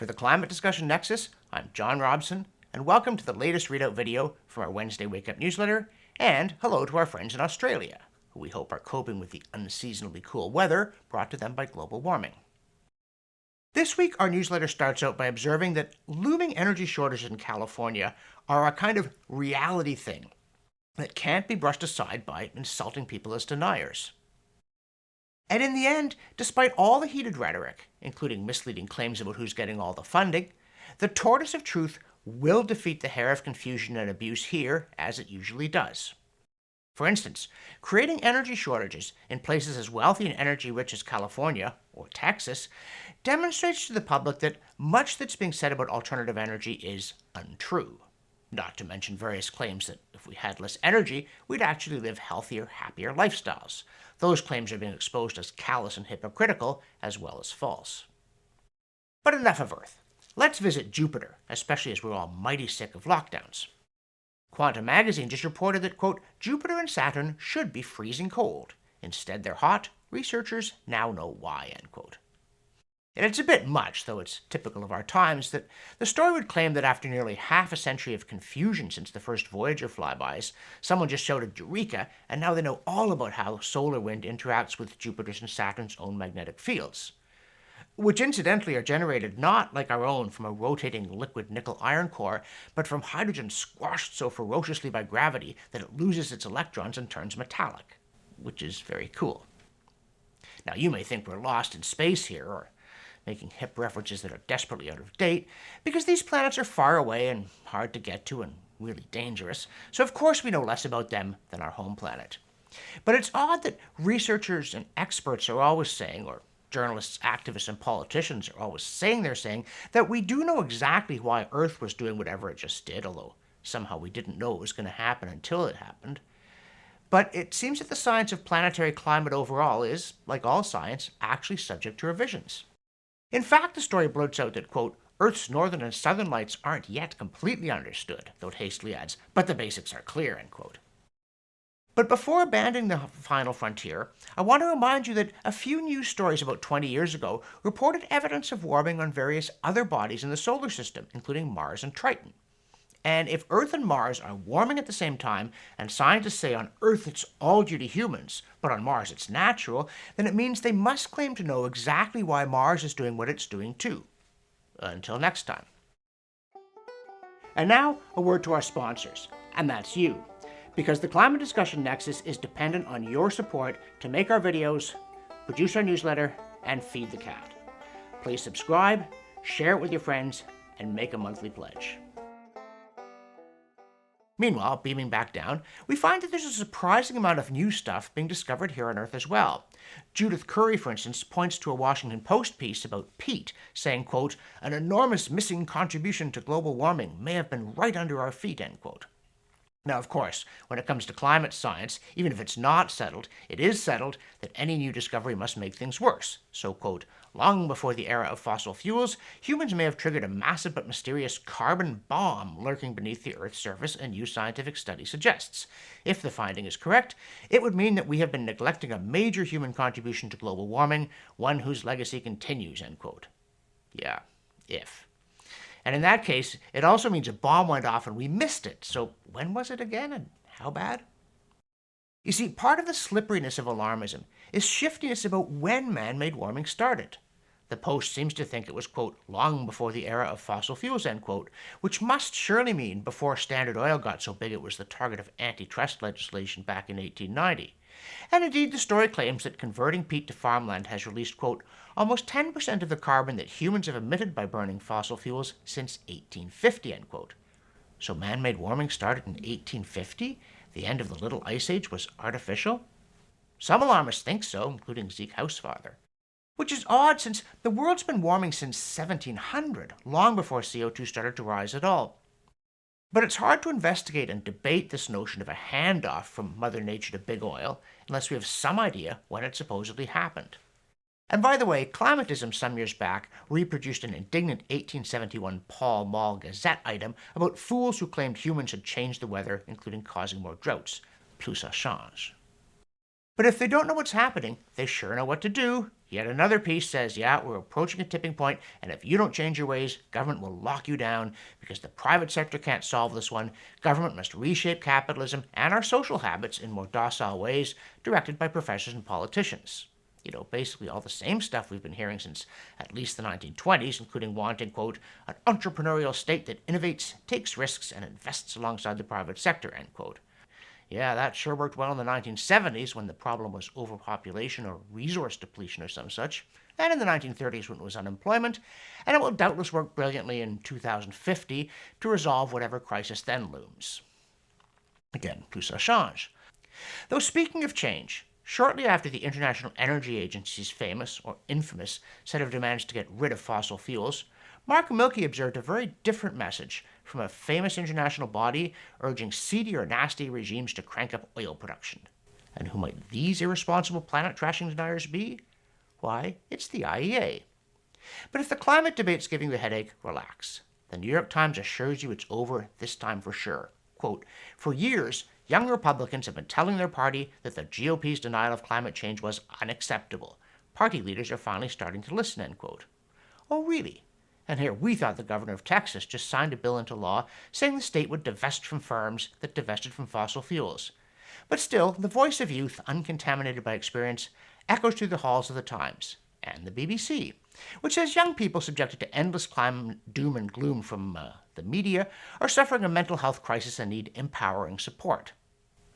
For the Climate Discussion Nexus, I'm John Robson, and welcome to the latest readout video from our Wednesday Wake Up newsletter, and hello to our friends in Australia, who we hope are coping with the unseasonably cool weather brought to them by global warming. This week, our newsletter starts out by observing that looming energy shortages in California are a kind of reality thing that can't be brushed aside by insulting people as deniers. And in the end, despite all the heated rhetoric, including misleading claims about who's getting all the funding, the tortoise of truth will defeat the hare of confusion and abuse here, as it usually does. For instance, creating energy shortages in places as wealthy and energy rich as California or Texas demonstrates to the public that much that's being said about alternative energy is untrue. Not to mention various claims that if we had less energy, we'd actually live healthier, happier lifestyles. Those claims are being exposed as callous and hypocritical, as well as false. But enough of Earth. Let's visit Jupiter, especially as we're all mighty sick of lockdowns. Quanta magazine just reported that, quote, Jupiter and Saturn should be freezing cold. Instead, they're hot. Researchers now know why, end quote. And it's a bit much, though it's typical of our times, that the story would claim that after nearly half a century of confusion since the first Voyager flybys, someone just shouted Eureka, and now they know all about how solar wind interacts with Jupiter's and Saturn's own magnetic fields. Which incidentally are generated not like our own from a rotating liquid nickel iron core, but from hydrogen squashed so ferociously by gravity that it loses its electrons and turns metallic, which is very cool. Now, you may think we're lost in space here, or making hip references that are desperately out of date, because these planets are far away and hard to get to and really dangerous, so of course we know less about them than our home planet. But it's odd that researchers and experts are always saying, or journalists, activists, and politicians are always saying they're saying, that we do know exactly why Earth was doing whatever it just did, although somehow we didn't know it was going to happen until it happened. But it seems that the science of planetary climate overall is, like all science, actually subject to revisions. In fact, the story blurts out that, quote, Earth's northern and southern lights aren't yet completely understood, though it hastily adds, but the basics are clear, end quote. But before abandoning the final frontier, I want to remind you that a few news stories about 20 years ago reported evidence of warming on various other bodies in the solar system, including Mars and Triton. And if Earth and Mars are warming at the same time, and scientists say on Earth it's all due to humans, but on Mars it's natural, then it means they must claim to know exactly why Mars is doing what it's doing too. Until next time. And now, a word to our sponsors, and that's you. Because the Climate Discussion Nexus is dependent on your support to make our videos, produce our newsletter, and feed the cat. Please subscribe, share it with your friends, and make a monthly pledge. Meanwhile, beaming back down, we find that there's a surprising amount of new stuff being discovered here on Earth as well. Judith Curry, for instance, points to a Washington Post piece about peat, saying, quote, an enormous missing contribution to global warming may have been right under our feet, end quote. Now, of course, when it comes to climate science, even if it's not settled, it is settled that any new discovery must make things worse. So, quote, Long before the era of fossil fuels, humans may have triggered a massive but mysterious carbon bomb lurking beneath the Earth's surface, a new scientific study suggests. If the finding is correct, it would mean that we have been neglecting a major human contribution to global warming, one whose legacy continues, end quote. Yeah, if. And in that case, it also means a bomb went off and we missed it. So when was it again and how bad? You see, part of the slipperiness of alarmism is shiftiness about when man made warming started. The Post seems to think it was, quote, long before the era of fossil fuels, end quote, which must surely mean before Standard Oil got so big it was the target of antitrust legislation back in 1890. And indeed, the story claims that converting peat to farmland has released, quote, almost 10% of the carbon that humans have emitted by burning fossil fuels since 1850, end quote. So man made warming started in 1850? The end of the Little Ice Age was artificial? Some alarmists think so, including Zeke Hausfather. Which is odd since the world's been warming since 1700, long before CO2 started to rise at all. But it's hard to investigate and debate this notion of a handoff from Mother Nature to Big Oil unless we have some idea when it supposedly happened. And by the way, Climatism some years back reproduced an indignant 1871 Pall Mall Gazette item about fools who claimed humans had changed the weather, including causing more droughts. Plus ça change. But if they don't know what's happening, they sure know what to do. Yet another piece says, yeah, we're approaching a tipping point, and if you don't change your ways, government will lock you down because the private sector can't solve this one. Government must reshape capitalism and our social habits in more docile ways, directed by professors and politicians. You know, basically all the same stuff we've been hearing since at least the 1920s, including wanting, quote, an entrepreneurial state that innovates, takes risks, and invests alongside the private sector, end quote. Yeah, that sure worked well in the 1970s when the problem was overpopulation or resource depletion or some such, and in the 1930s when it was unemployment, and it will doubtless work brilliantly in 2050 to resolve whatever crisis then looms. Again, tout ça change. Though speaking of change, shortly after the International Energy Agency's famous, or infamous, set of demands to get rid of fossil fuels, Mark Milke observed a very different message from a famous international body urging seedy or nasty regimes to crank up oil production. And who might these irresponsible planet trashing deniers be? Why, it's the IEA. But if the climate debate's giving you a headache, relax. The New York Times assures you it's over this time for sure. Quote, For years, young Republicans have been telling their party that the GOP's denial of climate change was unacceptable. Party leaders are finally starting to listen, end quote. Oh, really? And here we thought the governor of Texas just signed a bill into law saying the state would divest from firms that divested from fossil fuels. But still, the voice of youth, uncontaminated by experience, echoes through the halls of the Times and the BBC, which says young people subjected to endless climate doom and gloom from uh, the media are suffering a mental health crisis and need empowering support,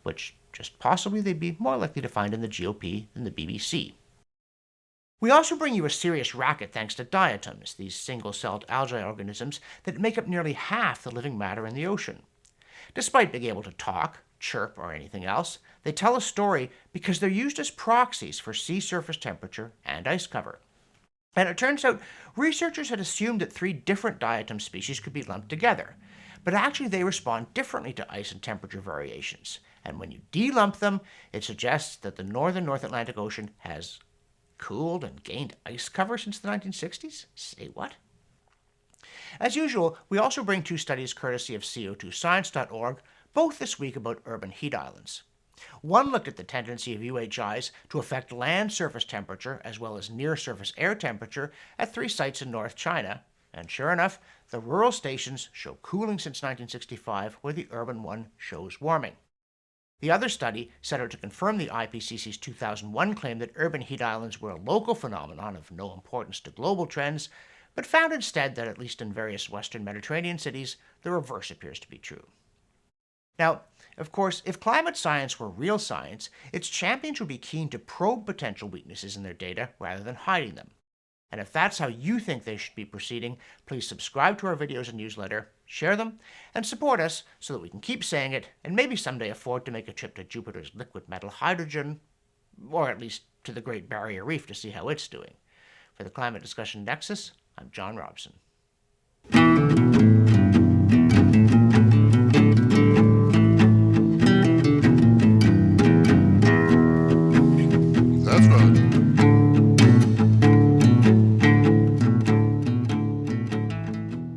which just possibly they'd be more likely to find in the GOP than the BBC. We also bring you a serious racket thanks to diatoms, these single celled algae organisms that make up nearly half the living matter in the ocean. Despite being able to talk, chirp, or anything else, they tell a story because they're used as proxies for sea surface temperature and ice cover. And it turns out researchers had assumed that three different diatom species could be lumped together, but actually they respond differently to ice and temperature variations. And when you delump them, it suggests that the northern North Atlantic Ocean has cooled and gained ice cover since the 1960s? Say what? As usual, we also bring two studies courtesy of CO2science.org, both this week about urban heat islands. One looked at the tendency of UHIs to affect land surface temperature as well as near surface air temperature at three sites in North China, and sure enough, the rural stations show cooling since 1965, where the urban one shows warming. The other study set out to confirm the IPCC's 2001 claim that urban heat islands were a local phenomenon of no importance to global trends, but found instead that, at least in various Western Mediterranean cities, the reverse appears to be true. Now, of course, if climate science were real science, its champions would be keen to probe potential weaknesses in their data rather than hiding them. And if that's how you think they should be proceeding, please subscribe to our videos and newsletter, share them, and support us so that we can keep saying it and maybe someday afford to make a trip to Jupiter's liquid metal hydrogen, or at least to the Great Barrier Reef to see how it's doing. For the Climate Discussion Nexus, I'm John Robson.